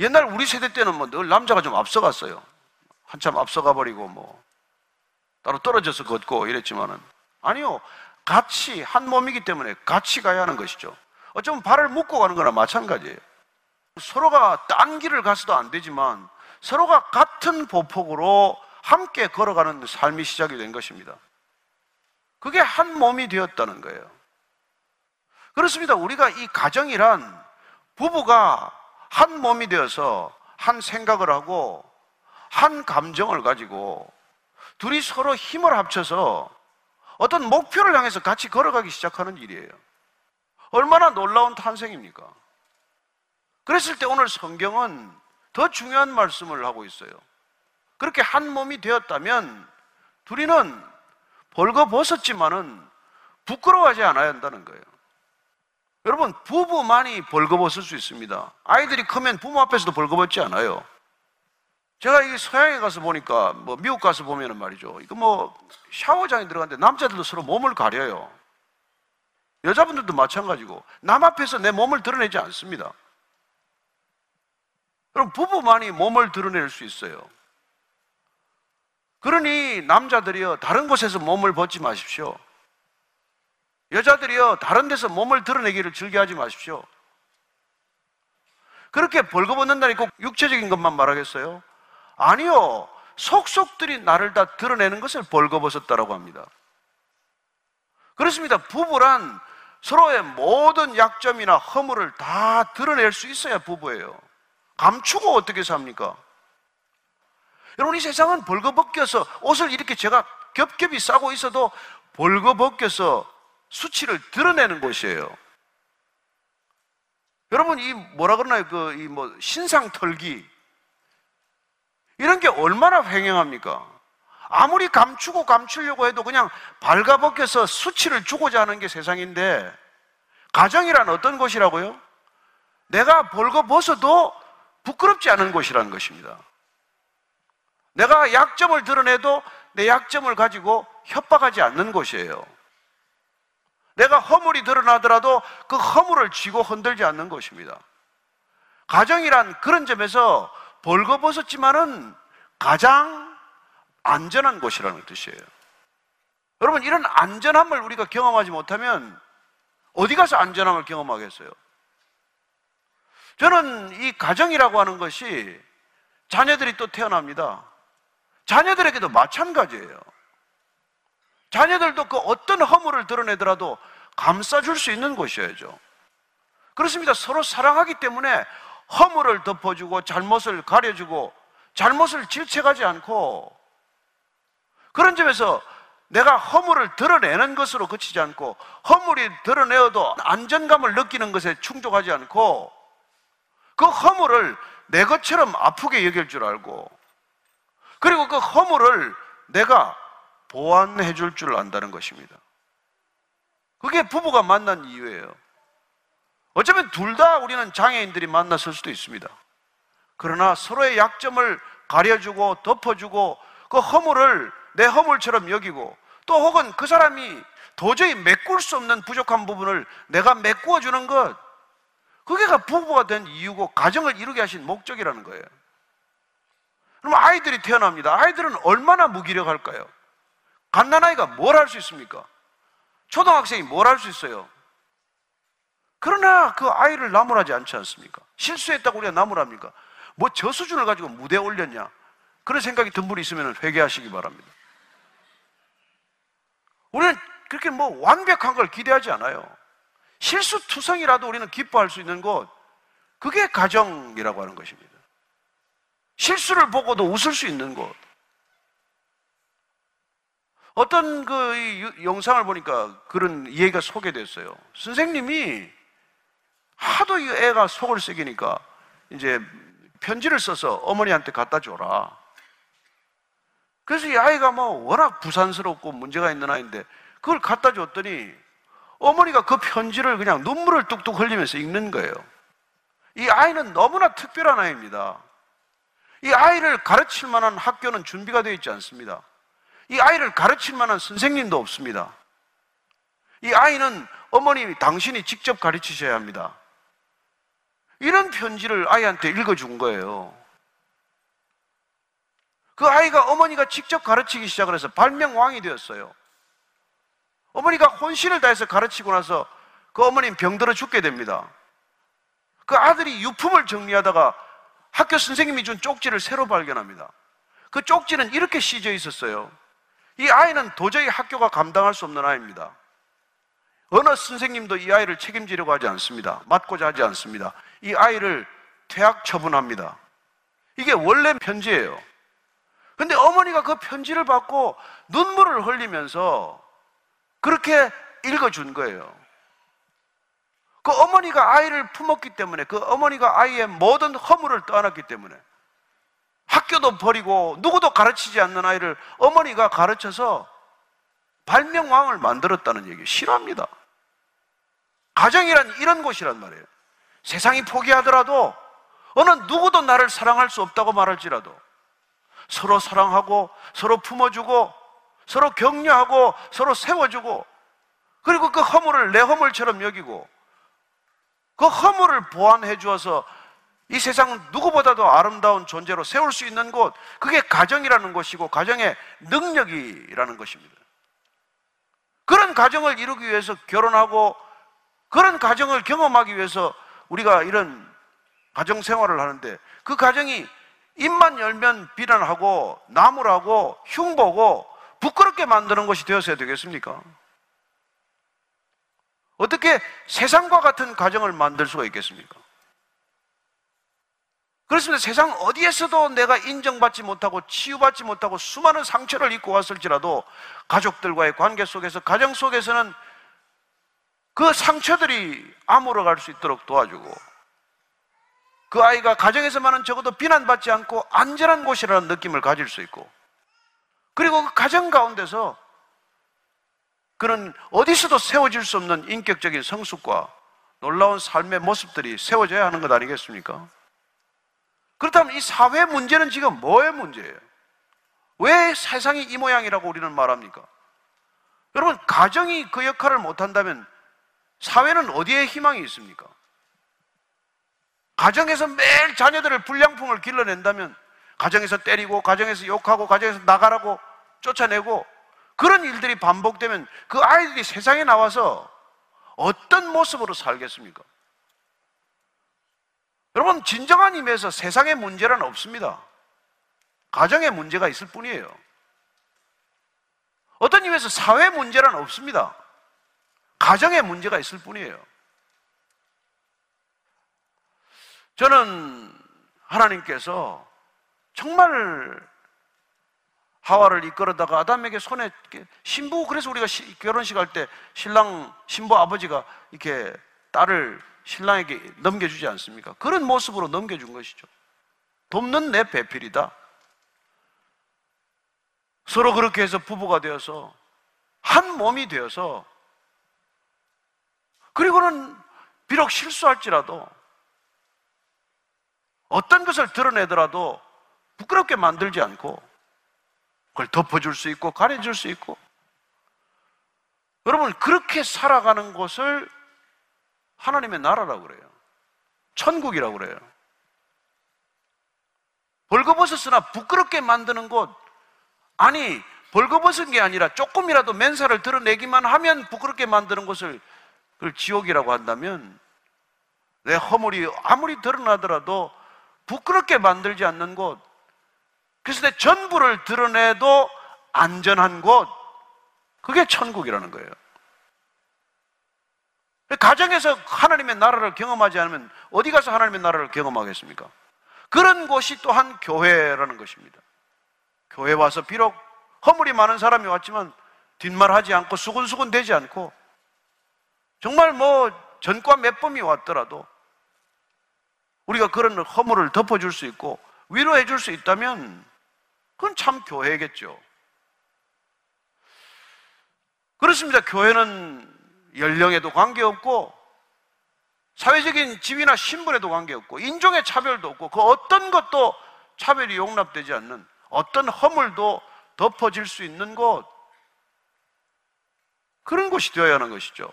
옛날 우리 세대 때는 뭐 늘 남자가 좀 앞서갔어요. 한참 앞서가 버리고 뭐 따로 떨어져서 걷고 이랬지만은 아니요. 같이 한 몸이기 때문에 같이 가야 하는 것이죠. 어쩌면 발을 묶고 가는 거나 마찬가지예요. 서로가 딴 길을 가서도 안 되지만 서로가 같은 보폭으로 함께 걸어가는 삶이 시작이 된 것입니다. 그게 한 몸이 되었다는 거예요. 그렇습니다. 우리가 이 가정이란 부부가 한 몸이 되어서 한 생각을 하고 한 감정을 가지고 둘이 서로 힘을 합쳐서 어떤 목표를 향해서 같이 걸어가기 시작하는 일이에요. 얼마나 놀라운 탄생입니까? 그랬을 때 오늘 성경은 더 중요한 말씀을 하고 있어요. 그렇게 한 몸이 되었다면 둘이는 벌거벗었지만은 부끄러워하지 않아야 한다는 거예요. 여러분, 부부만이 벌거벗을 수 있습니다. 아이들이 크면 부모 앞에서도 벌거벗지 않아요. 제가 이 서양에 가서 보니까, 뭐, 미국 가서 보면은 말이죠. 이거 뭐, 샤워장에 들어갔는데 남자들도 서로 몸을 가려요. 여자분들도 마찬가지고, 남 앞에서 내 몸을 드러내지 않습니다. 그럼 부부만이 몸을 드러낼 수 있어요. 그러니 남자들이요, 다른 곳에서 몸을 벗지 마십시오. 여자들이요, 다른 데서 몸을 드러내기를 즐겨하지 마십시오. 그렇게 벌거벗는다니 꼭 육체적인 것만 말하겠어요? 아니요. 속속들이 나를 다 드러내는 것을 벌거벗었다라고 합니다. 그렇습니다. 부부란 서로의 모든 약점이나 허물을 다 드러낼 수 있어야 부부예요. 감추고 어떻게 삽니까? 여러분, 이 세상은 벌거벗겨서 옷을 이렇게 제가 겹겹이 싸고 있어도 벌거벗겨서 수치를 드러내는 곳이에요. 여러분, 이 뭐라 그러나요? 그, 이 뭐, 신상 털기. 이런 게 얼마나 횡행합니까? 아무리 감추고 감추려고 해도 그냥 발가벗겨서 수치를 주고자 하는 게 세상인데, 가정이란 어떤 곳이라고요? 내가 벌거벗어도 부끄럽지 않은 곳이라는 것입니다. 내가 약점을 드러내도 내 약점을 가지고 협박하지 않는 곳이에요. 내가 허물이 드러나더라도 그 허물을 쥐고 흔들지 않는 것입니다. 가정이란 그런 점에서 벌거벗었지만은 가장 안전한 곳이라는 뜻이에요. 여러분, 이런 안전함을 우리가 경험하지 못하면 어디 가서 안전함을 경험하겠어요? 저는 이 가정이라고 하는 것이 자녀들이 또 태어납니다. 자녀들에게도 마찬가지예요. 자녀들도 그 어떤 허물을 드러내더라도 감싸줄 수 있는 곳이어야죠. 그렇습니다. 서로 사랑하기 때문에 허물을 덮어주고 잘못을 가려주고 잘못을 질책하지 않고 그런 점에서 내가 허물을 드러내는 것으로 그치지 않고 허물이 드러내어도 안전감을 느끼는 것에 충족하지 않고 그 허물을 내 것처럼 아프게 여길 줄 알고 그리고 그 허물을 내가 보완해 줄 줄 안다는 것입니다. 그게 부부가 만난 이유예요. 어쩌면 둘 다 우리는 장애인들이 만났을 수도 있습니다. 그러나 서로의 약점을 가려주고 덮어주고 그 허물을 내 허물처럼 여기고 또 혹은 그 사람이 도저히 메꿀 수 없는 부족한 부분을 내가 메꾸어 주는 것 그게 부부가 된 이유고 가정을 이루게 하신 목적이라는 거예요. 그럼 아이들이 태어납니다. 아이들은 얼마나 무기력할까요? 갓난아이가 뭘 할 수 있습니까? 초등학생이 뭘 할 수 있어요? 그러나 그 아이를 나무라지 않지 않습니까? 실수했다고 우리가 나무랍니까? 뭐 저 수준을 가지고 무대에 올렸냐? 그런 생각이 든 분이 있으면 회개하시기 바랍니다. 우리는 그렇게 뭐 완벽한 걸 기대하지 않아요. 실수투성이라도 우리는 기뻐할 수 있는 곳, 그게 가정이라고 하는 것입니다. 실수를 보고도 웃을 수 있는 곳. 어떤 유- 영상을 보니까 그런 얘기가 소개됐어요. 선생님이 하도 이 애가 속을 썩이니까 이제 편지를 써서 어머니한테 갖다 줘라. 그래서 이 아이가 뭐 워낙 부산스럽고 문제가 있는 아이인데 그걸 갖다 줬더니 어머니가 그 편지를 그냥 눈물을 뚝뚝 흘리면서 읽는 거예요. 이 아이는 너무나 특별한 아이입니다. 이 아이를 가르칠 만한 학교는 준비가 되어 있지 않습니다. 이 아이를 가르칠 만한 선생님도 없습니다. 이 아이는 어머니 당신이 직접 가르치셔야 합니다. 이런 편지를 아이한테 읽어준 거예요. 그 아이가 어머니가 직접 가르치기 시작을 해서 발명왕이 되었어요. 어머니가 혼신을 다해서 가르치고 나서 그 어머니는 병들어 죽게 됩니다. 그 아들이 유품을 정리하다가 학교 선생님이 준 쪽지를 새로 발견합니다. 그 쪽지는 이렇게 씌져 있었어요. 이 아이는 도저히 학교가 감당할 수 없는 아이입니다. 어느 선생님도 이 아이를 책임지려고 하지 않습니다. 맡고자 하지 않습니다. 이 아이를 퇴학 처분합니다. 이게 원래 편지예요. 근데 어머니가 그 편지를 받고 눈물을 흘리면서 그렇게 읽어준 거예요. 그 어머니가 아이를 품었기 때문에 그 어머니가 아이의 모든 허물을 떠안았기 때문에 학교도 버리고 누구도 가르치지 않는 아이를 어머니가 가르쳐서 발명왕을 만들었다는 얘기 싫어합니다. 가정이란 이런 곳이란 말이에요. 세상이 포기하더라도 어느 누구도 나를 사랑할 수 없다고 말할지라도 서로 사랑하고 서로 품어주고 서로 격려하고 서로 세워주고 그리고 그 허물을 내 허물처럼 여기고 그 허물을 보완해 주어서 이 세상 누구보다도 아름다운 존재로 세울 수 있는 곳 그게 가정이라는 것이고 가정의 능력이라는 것입니다. 그런 가정을 이루기 위해서 결혼하고 그런 가정을 경험하기 위해서 우리가 이런 가정 생활을 하는데 그 가정이 입만 열면 비난하고 나무라고 흉보고 부끄럽게 만드는 것이 되었어야 되겠습니까? 어떻게 세상과 같은 가정을 만들 수가 있겠습니까? 그렇습니다. 세상 어디에서도 내가 인정받지 못하고 치유받지 못하고 수많은 상처를 입고 왔을지라도 가족들과의 관계 속에서 가정 속에서는 그 상처들이 아물어갈 수 있도록 도와주고 그 아이가 가정에서만은 적어도 비난받지 않고 안전한 곳이라는 느낌을 가질 수 있고 그리고 그 가정 가운데서 그런 어디서도 세워질 수 없는 인격적인 성숙과 놀라운 삶의 모습들이 세워져야 하는 것 아니겠습니까? 그렇다면 이 사회 문제는 지금 뭐의 문제예요? 왜 세상이 이 모양이라고 우리는 말합니까? 여러분, 가정이 그 역할을 못한다면 사회는 어디에 희망이 있습니까? 가정에서 매일 자녀들을 불량품을 길러낸다면 가정에서 때리고, 가정에서 욕하고, 가정에서 나가라고 쫓아내고 그런 일들이 반복되면 그 아이들이 세상에 나와서 어떤 모습으로 살겠습니까? 여러분, 진정한 의미에서 세상의 문제는 없습니다. 가정의 문제가 있을 뿐이에요. 어떤 의미에서 사회 문제는 없습니다. 가정의 문제가 있을 뿐이에요. 저는 하나님께서 정말 하와를 이끌어다가 아담에게 손에 신부 그래서 우리가 시- 결혼식 할 때 신랑 신부 아버지가 이렇게 딸을 신랑에게 넘겨주지 않습니까? 그런 모습으로 넘겨준 것이죠. 돕는 내 배필이다. 서로 그렇게 해서 부부가 되어서 한 몸이 되어서 그리고는 비록 실수할지라도 어떤 것을 드러내더라도 부끄럽게 만들지 않고 그걸 덮어줄 수 있고 가려줄 수 있고 여러분 그렇게 살아가는 것을 하나님의 나라라고 그래요. 천국이라고 그래요. 벌거벗었으나 부끄럽게 만드는 곳 아니 벌거벗은 게 아니라 조금이라도 맨살을 드러내기만 하면 부끄럽게 만드는 것을 그걸 지옥이라고 한다면 내 허물이 아무리 드러나더라도 부끄럽게 만들지 않는 곳 그래서 내 전부를 드러내도 안전한 곳 그게 천국이라는 거예요. 가정에서 하나님의 나라를 경험하지 않으면 어디 가서 하나님의 나라를 경험하겠습니까? 그런 곳이 또한 교회라는 것입니다. 교회 와서 비록 허물이 많은 사람이 왔지만 뒷말하지 않고 수근수근 되지 않고 정말 뭐 전과 몇 번이 왔더라도 우리가 그런 허물을 덮어줄 수 있고 위로해 줄 수 있다면 그건 참 교회겠죠. 그렇습니다. 교회는 연령에도 관계없고 사회적인 지위나 신분에도 관계없고 인종의 차별도 없고 그 어떤 것도 차별이 용납되지 않는 어떤 허물도 덮어질 수 있는 곳 그런 곳이 되어야 하는 것이죠.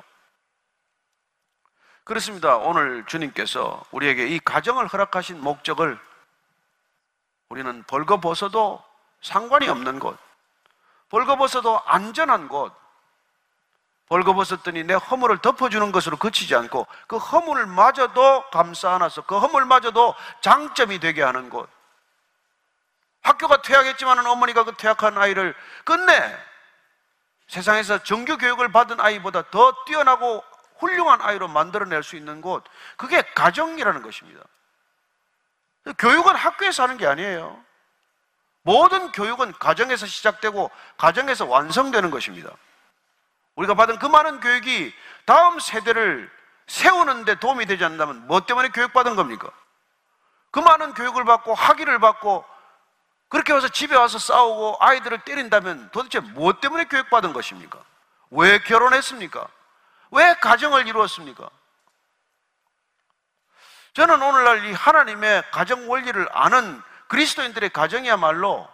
그렇습니다. 오늘 주님께서 우리에게 이 가정을 허락하신 목적을 우리는 벌거벗어도 상관이 없는 곳, 벌거벗어도 안전한 곳, 벌거벗었더니 내 허물을 덮어주는 것으로 그치지 않고 그 허물을 마저도 감싸 안아서 그 허물마저도 장점이 되게 하는 곳. 학교가 퇴학했지만 어머니가 그 퇴학한 아이를 끝내 세상에서 정규 교육을 받은 아이보다 더 뛰어나고 훌륭한 아이로 만들어낼 수 있는 곳, 그게 가정이라는 것입니다. 교육은 학교에서 하는 게 아니에요. 모든 교육은 가정에서 시작되고 가정에서 완성되는 것입니다. 우리가 받은 그 많은 교육이 다음 세대를 세우는데 도움이 되지 않는다면 뭐 때문에 교육받은 겁니까? 그 많은 교육을 받고 학위를 받고 그렇게 와서 집에 와서 싸우고 아이들을 때린다면 도대체 무엇 때문에 교육받은 것입니까? 왜 결혼했습니까? 왜 가정을 이루었습니까? 저는 오늘날 이 하나님의 가정 원리를 아는 그리스도인들의 가정이야말로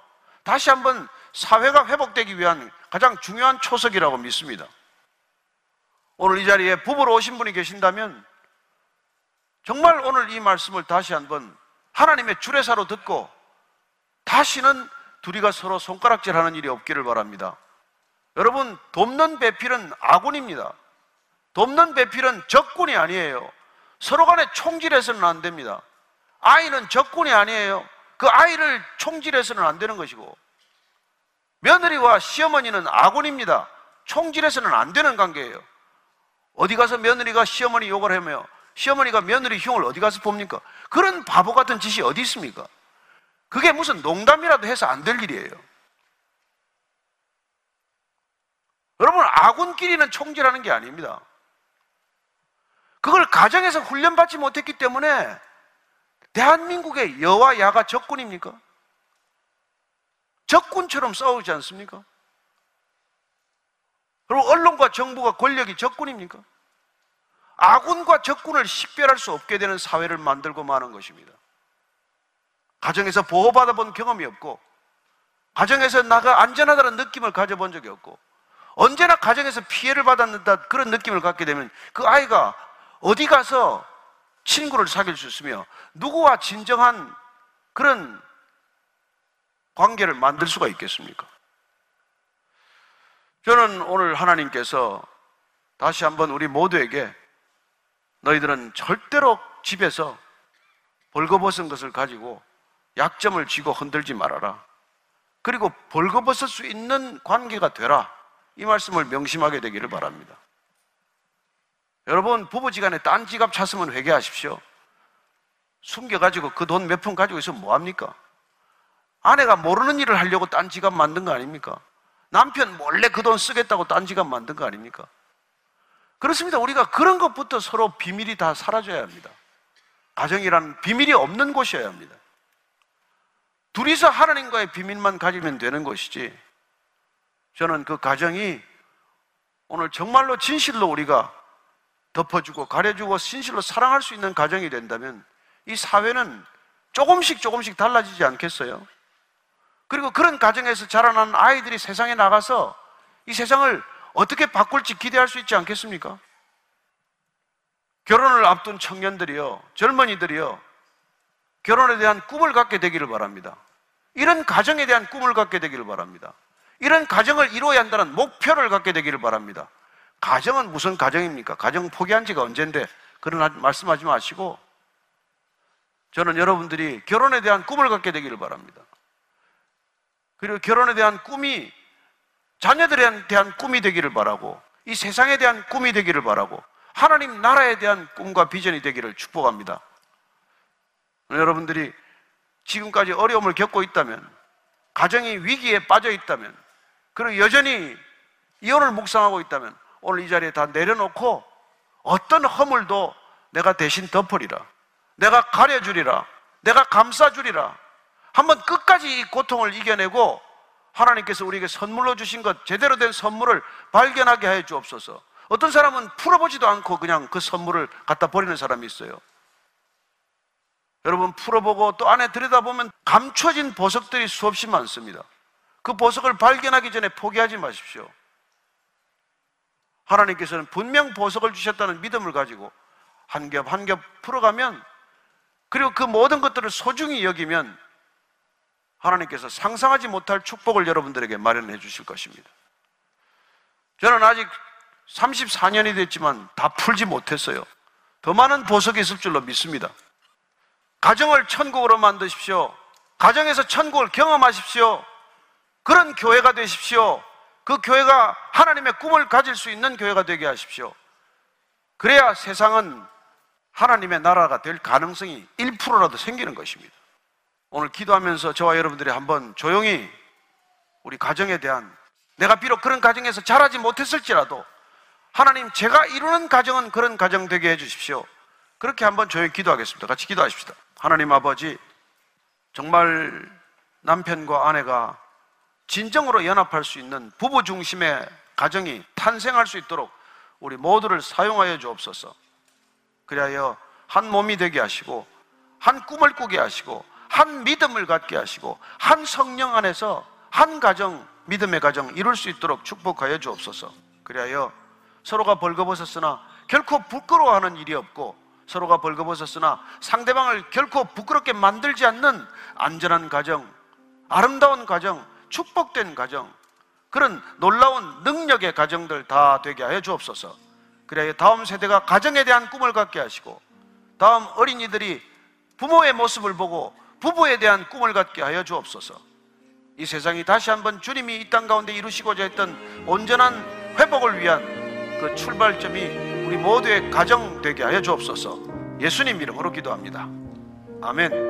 다시 한번 사회가 회복되기 위한 가장 중요한 초석이라고 믿습니다. 오늘 이 자리에 부부로 오신 분이 계신다면 정말 오늘 이 말씀을 다시 한번 하나님의 주례사로 듣고 다시는 둘이가 서로 손가락질 하는 일이 없기를 바랍니다. 여러분, 돕는 배필은 아군입니다. 돕는 배필은 적군이 아니에요. 서로 간에 총질해서는 안 됩니다. 아이는 적군이 아니에요. 그 아이를 총질해서는 안 되는 것이고, 며느리와 시어머니는 아군입니다. 총질해서는 안 되는 관계예요. 어디 가서 며느리가 시어머니 욕을 하며 시어머니가 며느리 흉을 어디 가서 봅니까? 그런 바보 같은 짓이 어디 있습니까? 그게 무슨 농담이라도 해서 안 될 일이에요. 여러분, 아군끼리는 총질하는 게 아닙니다. 그걸 가정에서 훈련받지 못했기 때문에 대한민국의 여와 야가 적군입니까? 적군처럼 싸우지 않습니까? 그리고 언론과 정부가 권력이 적군입니까? 아군과 적군을 식별할 수 없게 되는 사회를 만들고 마는 것입니다. 가정에서 보호받아 본 경험이 없고, 가정에서 나가 안전하다는 느낌을 가져본 적이 없고, 언제나 가정에서 피해를 받았는다 그런 느낌을 갖게 되면 그 아이가 어디 가서 친구를 사귈 수 있으며 누구와 진정한 그런 관계를 만들 수가 있겠습니까? 저는 오늘 하나님께서 다시 한번 우리 모두에게 너희들은 절대로 집에서 벌거벗은 것을 가지고 약점을 쥐고 흔들지 말아라. 그리고 벌거벗을 수 있는 관계가 되라. 이 말씀을 명심하게 되기를 바랍니다. 여러분, 부부지간에 딴 지갑 찾으면 회개하십시오. 숨겨가지고 그 돈 몇 푼 가지고 있으면 뭐합니까? 아내가 모르는 일을 하려고 딴 지갑 만든 거 아닙니까? 남편 몰래 그 돈 쓰겠다고 딴 지갑 만든 거 아닙니까? 그렇습니다. 우리가 그런 것부터 서로 비밀이 다 사라져야 합니다. 가정이란 비밀이 없는 곳이어야 합니다. 둘이서 하나님과의 비밀만 가지면 되는 것이지. 저는 그 가정이 오늘 정말로 진실로 우리가 덮어주고 가려주고 진실로 사랑할 수 있는 가정이 된다면 이 사회는 조금씩 조금씩 달라지지 않겠어요? 그리고 그런 가정에서 자라난 아이들이 세상에 나가서 이 세상을 어떻게 바꿀지 기대할 수 있지 않겠습니까? 결혼을 앞둔 청년들이요, 젊은이들이요, 결혼에 대한 꿈을 갖게 되기를 바랍니다. 이런 가정에 대한 꿈을 갖게 되기를 바랍니다. 이런 가정을 이루어야 한다는 목표를 갖게 되기를 바랍니다. 가정은 무슨 가정입니까? 가정 포기한 지가 언젠데 그런 말씀하지 마시고 저는 여러분들이 결혼에 대한 꿈을 갖게 되기를 바랍니다. 그리고 결혼에 대한 꿈이 자녀들에 대한 꿈이 되기를 바라고 이 세상에 대한 꿈이 되기를 바라고 하나님 나라에 대한 꿈과 비전이 되기를 축복합니다. 여러분들이 지금까지 어려움을 겪고 있다면 가정이 위기에 빠져 있다면 그리고 여전히 이혼을 묵상하고 있다면 오늘 이 자리에 다 내려놓고 어떤 허물도 내가 대신 덮으리라. 내가 가려주리라. 내가 감싸주리라. 한번 끝까지 이 고통을 이겨내고 하나님께서 우리에게 선물로 주신 것, 제대로 된 선물을 발견하게 해 주옵소서. 어떤 사람은 풀어보지도 않고 그냥 그 선물을 갖다 버리는 사람이 있어요. 여러분 풀어보고 또 안에 들여다보면 감춰진 보석들이 수없이 많습니다. 그 보석을 발견하기 전에 포기하지 마십시오. 하나님께서는 분명 보석을 주셨다는 믿음을 가지고 한 겹 한 겹 풀어가면 그리고 그 모든 것들을 소중히 여기면 하나님께서 상상하지 못할 축복을 여러분들에게 마련해 주실 것입니다. 저는 아직 34년이 됐지만 다 풀지 못했어요. 더 많은 보석이 있을 줄로 믿습니다. 가정을 천국으로 만드십시오. 가정에서 천국을 경험하십시오. 그런 교회가 되십시오. 그 교회가 하나님의 꿈을 가질 수 있는 교회가 되게 하십시오. 그래야 세상은 하나님의 나라가 될 가능성이 1%라도 생기는 것입니다. 오늘 기도하면서 저와 여러분들이 한번 조용히 우리 가정에 대한 내가 비록 그런 가정에서 자라지 못했을지라도 하나님 제가 이루는 가정은 그런 가정 되게 해 주십시오. 그렇게 한번 조용히 기도하겠습니다. 같이 기도하십시다. 하나님 아버지, 정말 남편과 아내가 진정으로 연합할 수 있는 부부 중심의 가정이 탄생할 수 있도록 우리 모두를 사용하여 주옵소서. 그리하여 한 몸이 되게 하시고, 한 꿈을 꾸게 하시고, 한 믿음을 갖게 하시고, 한 성령 안에서 한 가정, 믿음의 가정 이룰 수 있도록 축복하여 주옵소서. 그리하여 서로가 벌거벗었으나 결코 부끄러워하는 일이 없고, 서로가 벌거벗었으나 상대방을 결코 부끄럽게 만들지 않는 안전한 가정, 아름다운 가정, 축복된 가정, 그런 놀라운 능력의 가정들 다 되게 하여 주옵소서. 그래야 다음 세대가 가정에 대한 꿈을 갖게 하시고, 다음 어린이들이 부모의 모습을 보고 부부에 대한 꿈을 갖게 하여 주옵소서. 이 세상이 다시 한번 주님이 이 땅 가운데 이루시고자 했던 온전한 회복을 위한 그 출발점이 우리 모두의 가정 되게 하여 주옵소서. 예수님 이름으로 기도합니다. 아멘.